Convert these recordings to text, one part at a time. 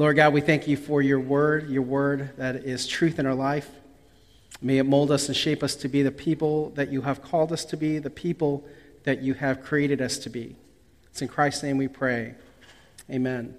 Lord God, we thank you for your word, your word that is truth in our life. May it mold us and shape us to be the people that you have called us to be, the people that you have created us to be. It's in Christ's name we pray. Amen.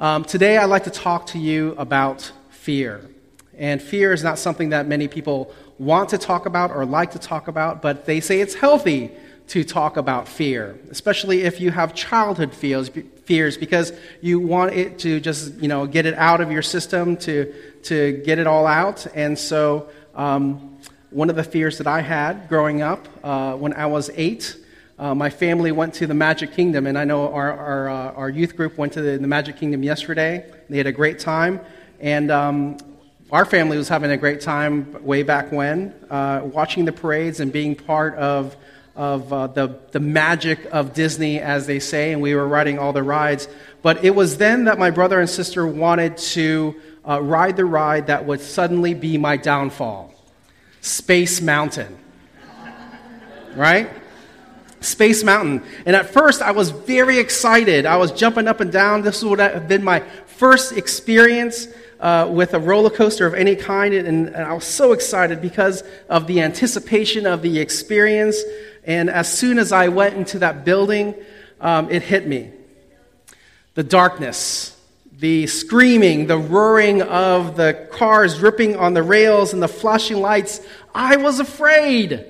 Um, today, I'd like to talk to you about fear. And fear is not something that many people want to talk about or like to talk about, but they say it's healthy to talk about fear, especially if you have childhood fears, fears because you want it to just, you know, get it out of your system, to, to get it all out. And so, um, one of the fears that I had growing up uh, when I was eight, uh, my family went to the Magic Kingdom, and I know our, our, uh, our youth group went to the, the, Magic Kingdom yesterday. They had a great time, and um, our family was having a great time way back when, uh, watching the parades and being part of of uh, the, the magic of Disney, as they say, and we were riding all the rides. But it was then that my brother and sister wanted to uh, ride the ride that would suddenly be my downfall Space Mountain. Right? Space Mountain. And at first, I was very excited. I was jumping up and down. This would have been my first experience uh, with a roller coaster of any kind, and, and, I was so excited because of the anticipation of the experience. And as soon as I went into that building, um, it hit me. The darkness, the screaming, the roaring of the cars ripping on the rails and the flashing lights. I was afraid.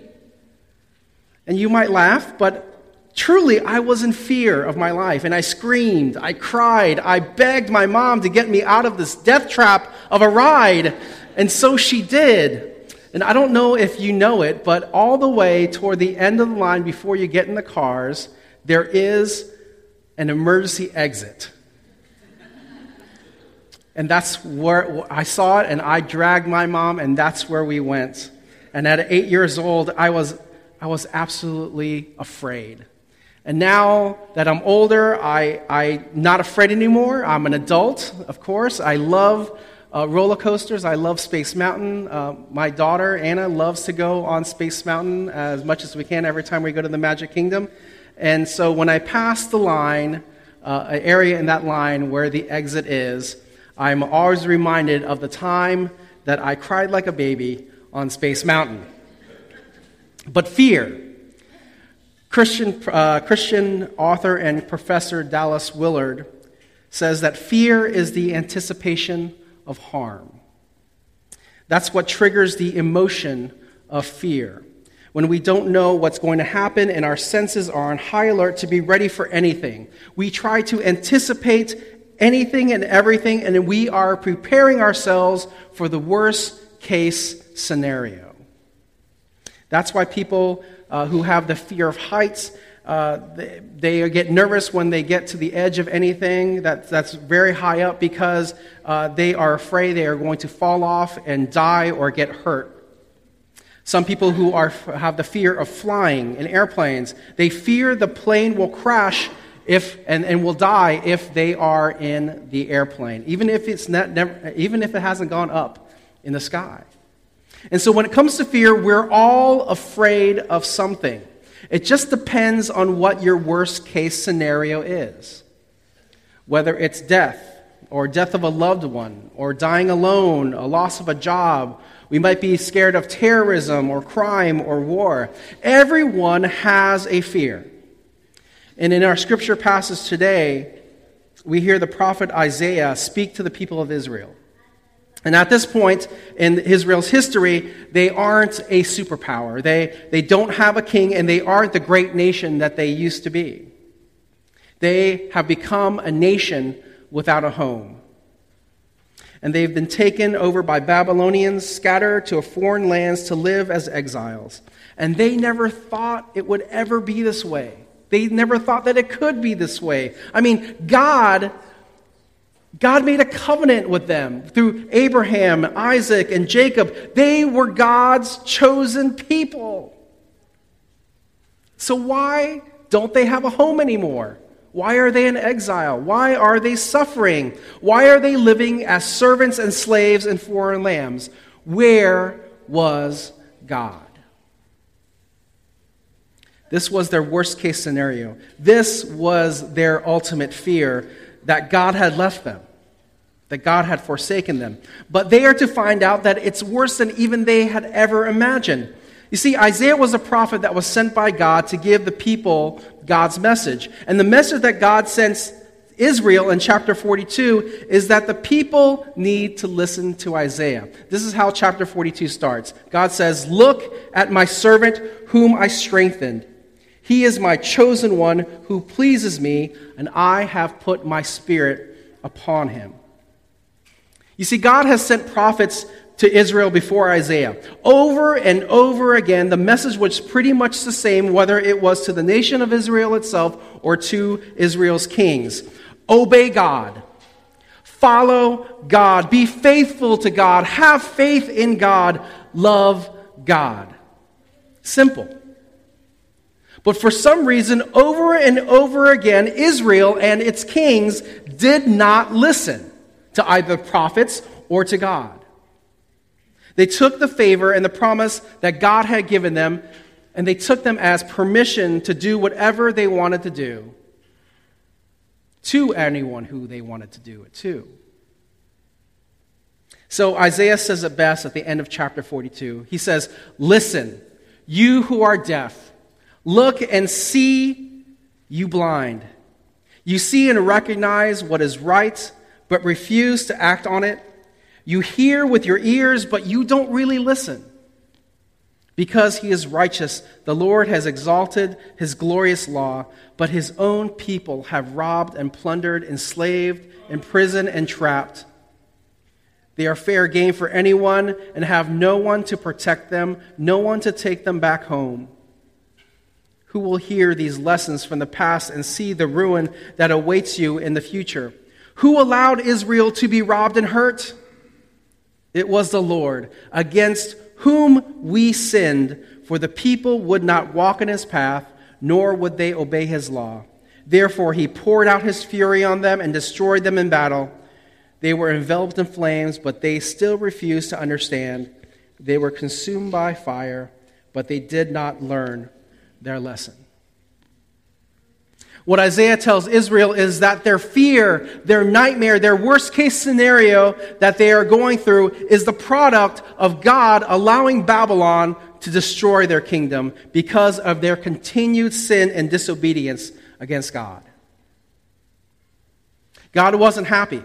And you might laugh, but truly I was in fear of my life. And I screamed, I cried, I begged my mom to get me out of this death trap of a ride. And so she did. And I don't know if you know it, but all the way toward the end of the line before you get in the cars, there is an emergency exit. And that's where I saw it, and I dragged my mom, and that's where we went. And at eight years old, I was, I was absolutely afraid. And now that I'm older, I, I'm not afraid anymore. I'm an adult, of course. I love uh, roller coasters, I love Space Mountain. Uh, my daughter, Anna, loves to go on Space Mountain as much as we can every time we go to the Magic Kingdom. And so when I pass the line, uh, an area in that line where the exit is, I'm always reminded of the time that I cried like a baby on Space Mountain. But fear. Christian, uh, Christian author and professor Dallas Willard says that fear is the anticipation of harm. That's what triggers the emotion of fear. When we don't know what's going to happen and our senses are on high alert to be ready for anything, we try to anticipate anything and everything, and we are preparing ourselves for the worst case scenario. That's why people uh, who have the fear of heights uh, they, they, get nervous when they get to the edge of anything that, that's very high up because uh, they are afraid they are going to fall off and die or get hurt. Some people who are, have the fear of flying in airplanes, they fear the plane will crash if, and, and will die if they are in the airplane, even if, it's not, never, even if it hasn't gone up in the sky. And so when it comes to fear, we're all afraid of something. It just depends on what your worst case scenario is. Whether it's death, or death of a loved one, or dying alone, a loss of a job. We might be scared of terrorism, or crime, or war. Everyone has a fear. And in our scripture passage today, we hear the prophet Isaiah speak to the people of Israel. And at this point in Israel's history, they aren't a superpower. They, they don't have a king, and they aren't the great nation that they used to be. They have become a nation without a home. And they've been taken over by Babylonians, scattered to foreign lands to live as exiles. And they never thought it would ever be this way. They never thought that it could be this way. I mean, God God made a covenant with them through Abraham, Isaac, and Jacob. They were God's chosen people. So, why don't they have a home anymore? Why are they in exile? Why are they suffering? Why are they living as servants and slaves in foreign lands? Where was God? This was their worst case scenario. This was their ultimate fear that God had left them, that God had forsaken them. But they are to find out that it's worse than even they had ever imagined. You see, Isaiah was a prophet that was sent by God to give the people God's message. And the message that God sends Israel in chapter 42 is that the people need to listen to Isaiah. This is how chapter 42 starts. God says, Look at my servant whom I strengthened. He is my chosen one who pleases me, and I have put my spirit upon him. You see, God has sent prophets to Israel before Isaiah. Over and over again, the message was pretty much the same, whether it was to the nation of Israel itself or to Israel's kings. Obey God. Follow God. Be faithful to God. Have faith in God. Love God. Simple. But for some reason, over and over again, Israel and its kings did not listen to either prophets or to God. They took the favor and the promise that God had given them, and they took them as permission to do whatever they wanted to do to anyone who they wanted to do it to. So Isaiah says it best at the end of chapter 42. He says, Listen, you who are deaf, look and see, you blind. You see and recognize what is right, but refuse to act on it. You hear with your ears, but you don't really listen. Because he is righteous, the Lord has exalted his glorious law, but his own people have robbed and plundered, enslaved, imprisoned, and trapped. They are fair game for anyone and have no one to protect them, no one to take them back home. Who will hear these lessons from the past and see the ruin that awaits you in the future? Who allowed Israel to be robbed and hurt? It was the Lord, against whom we sinned, for the people would not walk in his path, nor would they obey his law. Therefore, he poured out his fury on them and destroyed them in battle. They were enveloped in flames, but they still refused to understand. They were consumed by fire, but they did not learn their lesson. What Isaiah tells Israel is that their fear, their nightmare, their worst case scenario that they are going through is the product of God allowing Babylon to destroy their kingdom because of their continued sin and disobedience against God. God wasn't happy.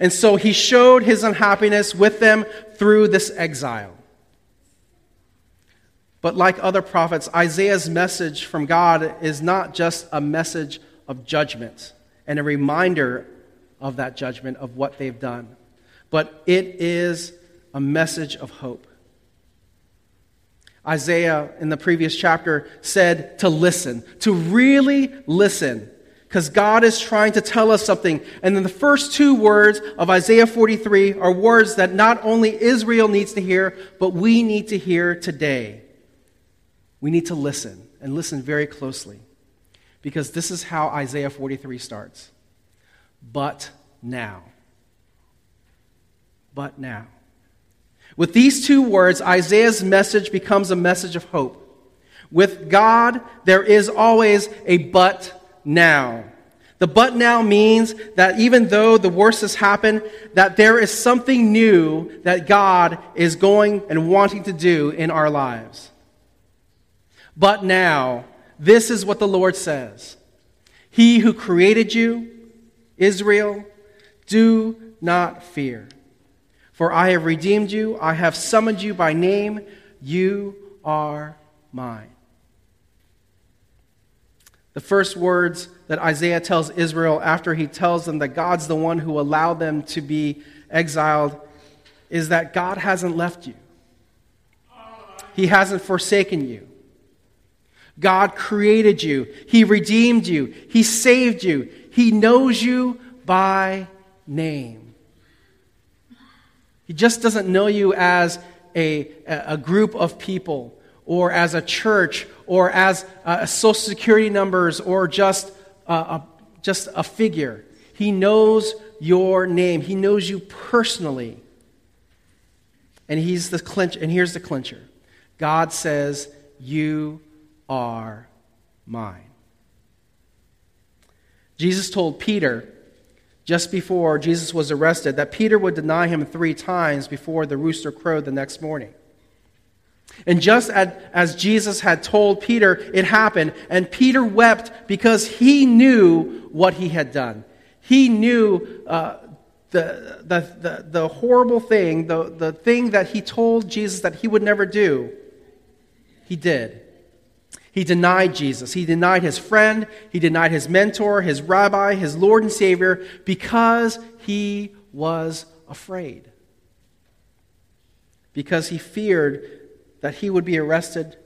And so he showed his unhappiness with them through this exile. But like other prophets, Isaiah's message from God is not just a message of judgment and a reminder of that judgment of what they've done, but it is a message of hope. Isaiah in the previous chapter said to listen, to really listen, because God is trying to tell us something. And then the first two words of Isaiah 43 are words that not only Israel needs to hear, but we need to hear today we need to listen and listen very closely because this is how Isaiah 43 starts. But now. But now. With these two words, Isaiah's message becomes a message of hope. With God, there is always a but now. The but now means that even though the worst has happened, that there is something new that God is going and wanting to do in our lives. But now, this is what the Lord says He who created you, Israel, do not fear. For I have redeemed you, I have summoned you by name, you are mine. The first words that Isaiah tells Israel after he tells them that God's the one who allowed them to be exiled is that God hasn't left you. He hasn't forsaken you. God created you, He redeemed you, He saved you, He knows you by name. He just doesn't know you as a, a group of people or as a church or as uh, a social security numbers or just a, a, just a figure. He knows your name. He knows you personally. And he's the clinch and here's the clincher. God says, "You are mine. Jesus told Peter just before Jesus was arrested, that Peter would deny him three times before the rooster crowed the next morning. And just as Jesus had told Peter, it happened, and Peter wept because he knew what he had done. He knew uh, the, the, the, the horrible thing, the, the thing that he told Jesus that he would never do, he did. He denied Jesus. He denied his friend. He denied his mentor, his rabbi, his Lord and Savior because he was afraid. Because he feared that he would be arrested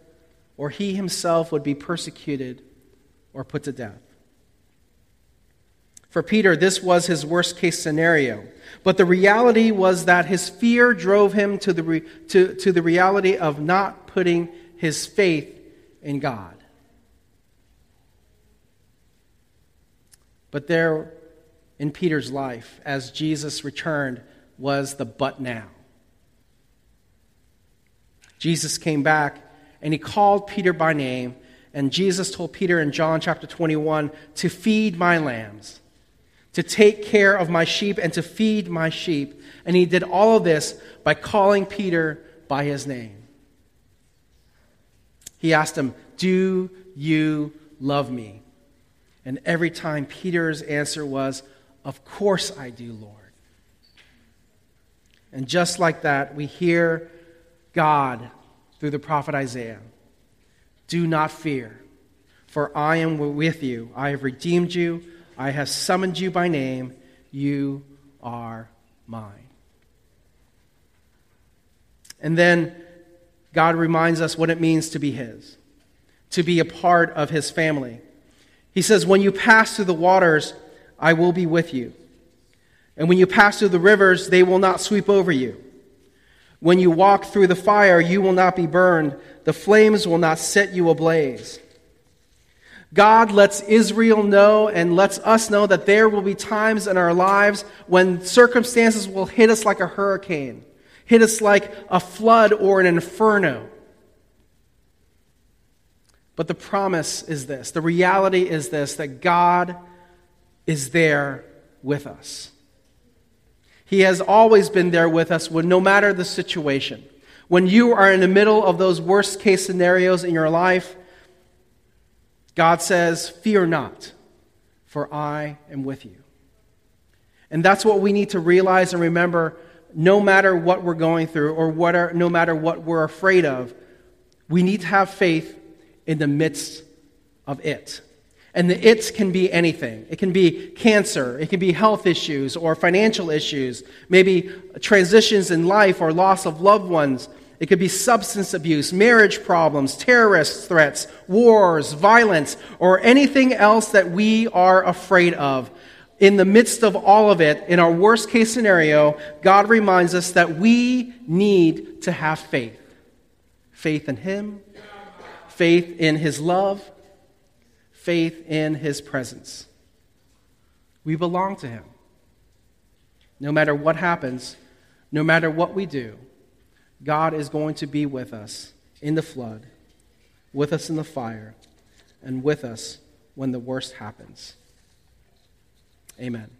or he himself would be persecuted or put to death. For Peter, this was his worst case scenario. But the reality was that his fear drove him to the, re- to, to the reality of not putting his faith in God. But there in Peter's life, as Jesus returned, was the but now. Jesus came back and he called Peter by name, and Jesus told Peter in John chapter 21 to feed my lambs, to take care of my sheep, and to feed my sheep. And he did all of this by calling Peter by his name. He asked him, Do you love me? And every time Peter's answer was, Of course I do, Lord. And just like that, we hear God through the prophet Isaiah Do not fear, for I am with you. I have redeemed you, I have summoned you by name. You are mine. And then God reminds us what it means to be His, to be a part of His family. He says, When you pass through the waters, I will be with you. And when you pass through the rivers, they will not sweep over you. When you walk through the fire, you will not be burned. The flames will not set you ablaze. God lets Israel know and lets us know that there will be times in our lives when circumstances will hit us like a hurricane hit us like a flood or an inferno. But the promise is this the reality is this that God is there with us. He has always been there with us when, no matter the situation. When you are in the middle of those worst case scenarios in your life, God says, Fear not, for I am with you. And that's what we need to realize and remember no matter what we're going through or what are, no matter what we're afraid of, we need to have faith in the midst of it. And the its can be anything. It can be cancer, it can be health issues or financial issues, maybe transitions in life or loss of loved ones. It could be substance abuse, marriage problems, terrorist threats, wars, violence, or anything else that we are afraid of in the midst of all of it, in our worst case scenario, God reminds us that we need to have faith faith in Him, faith in His love, faith in His presence. We belong to Him. No matter what happens, no matter what we do, God is going to be with us in the flood, with us in the fire, and with us when the worst happens. Amen.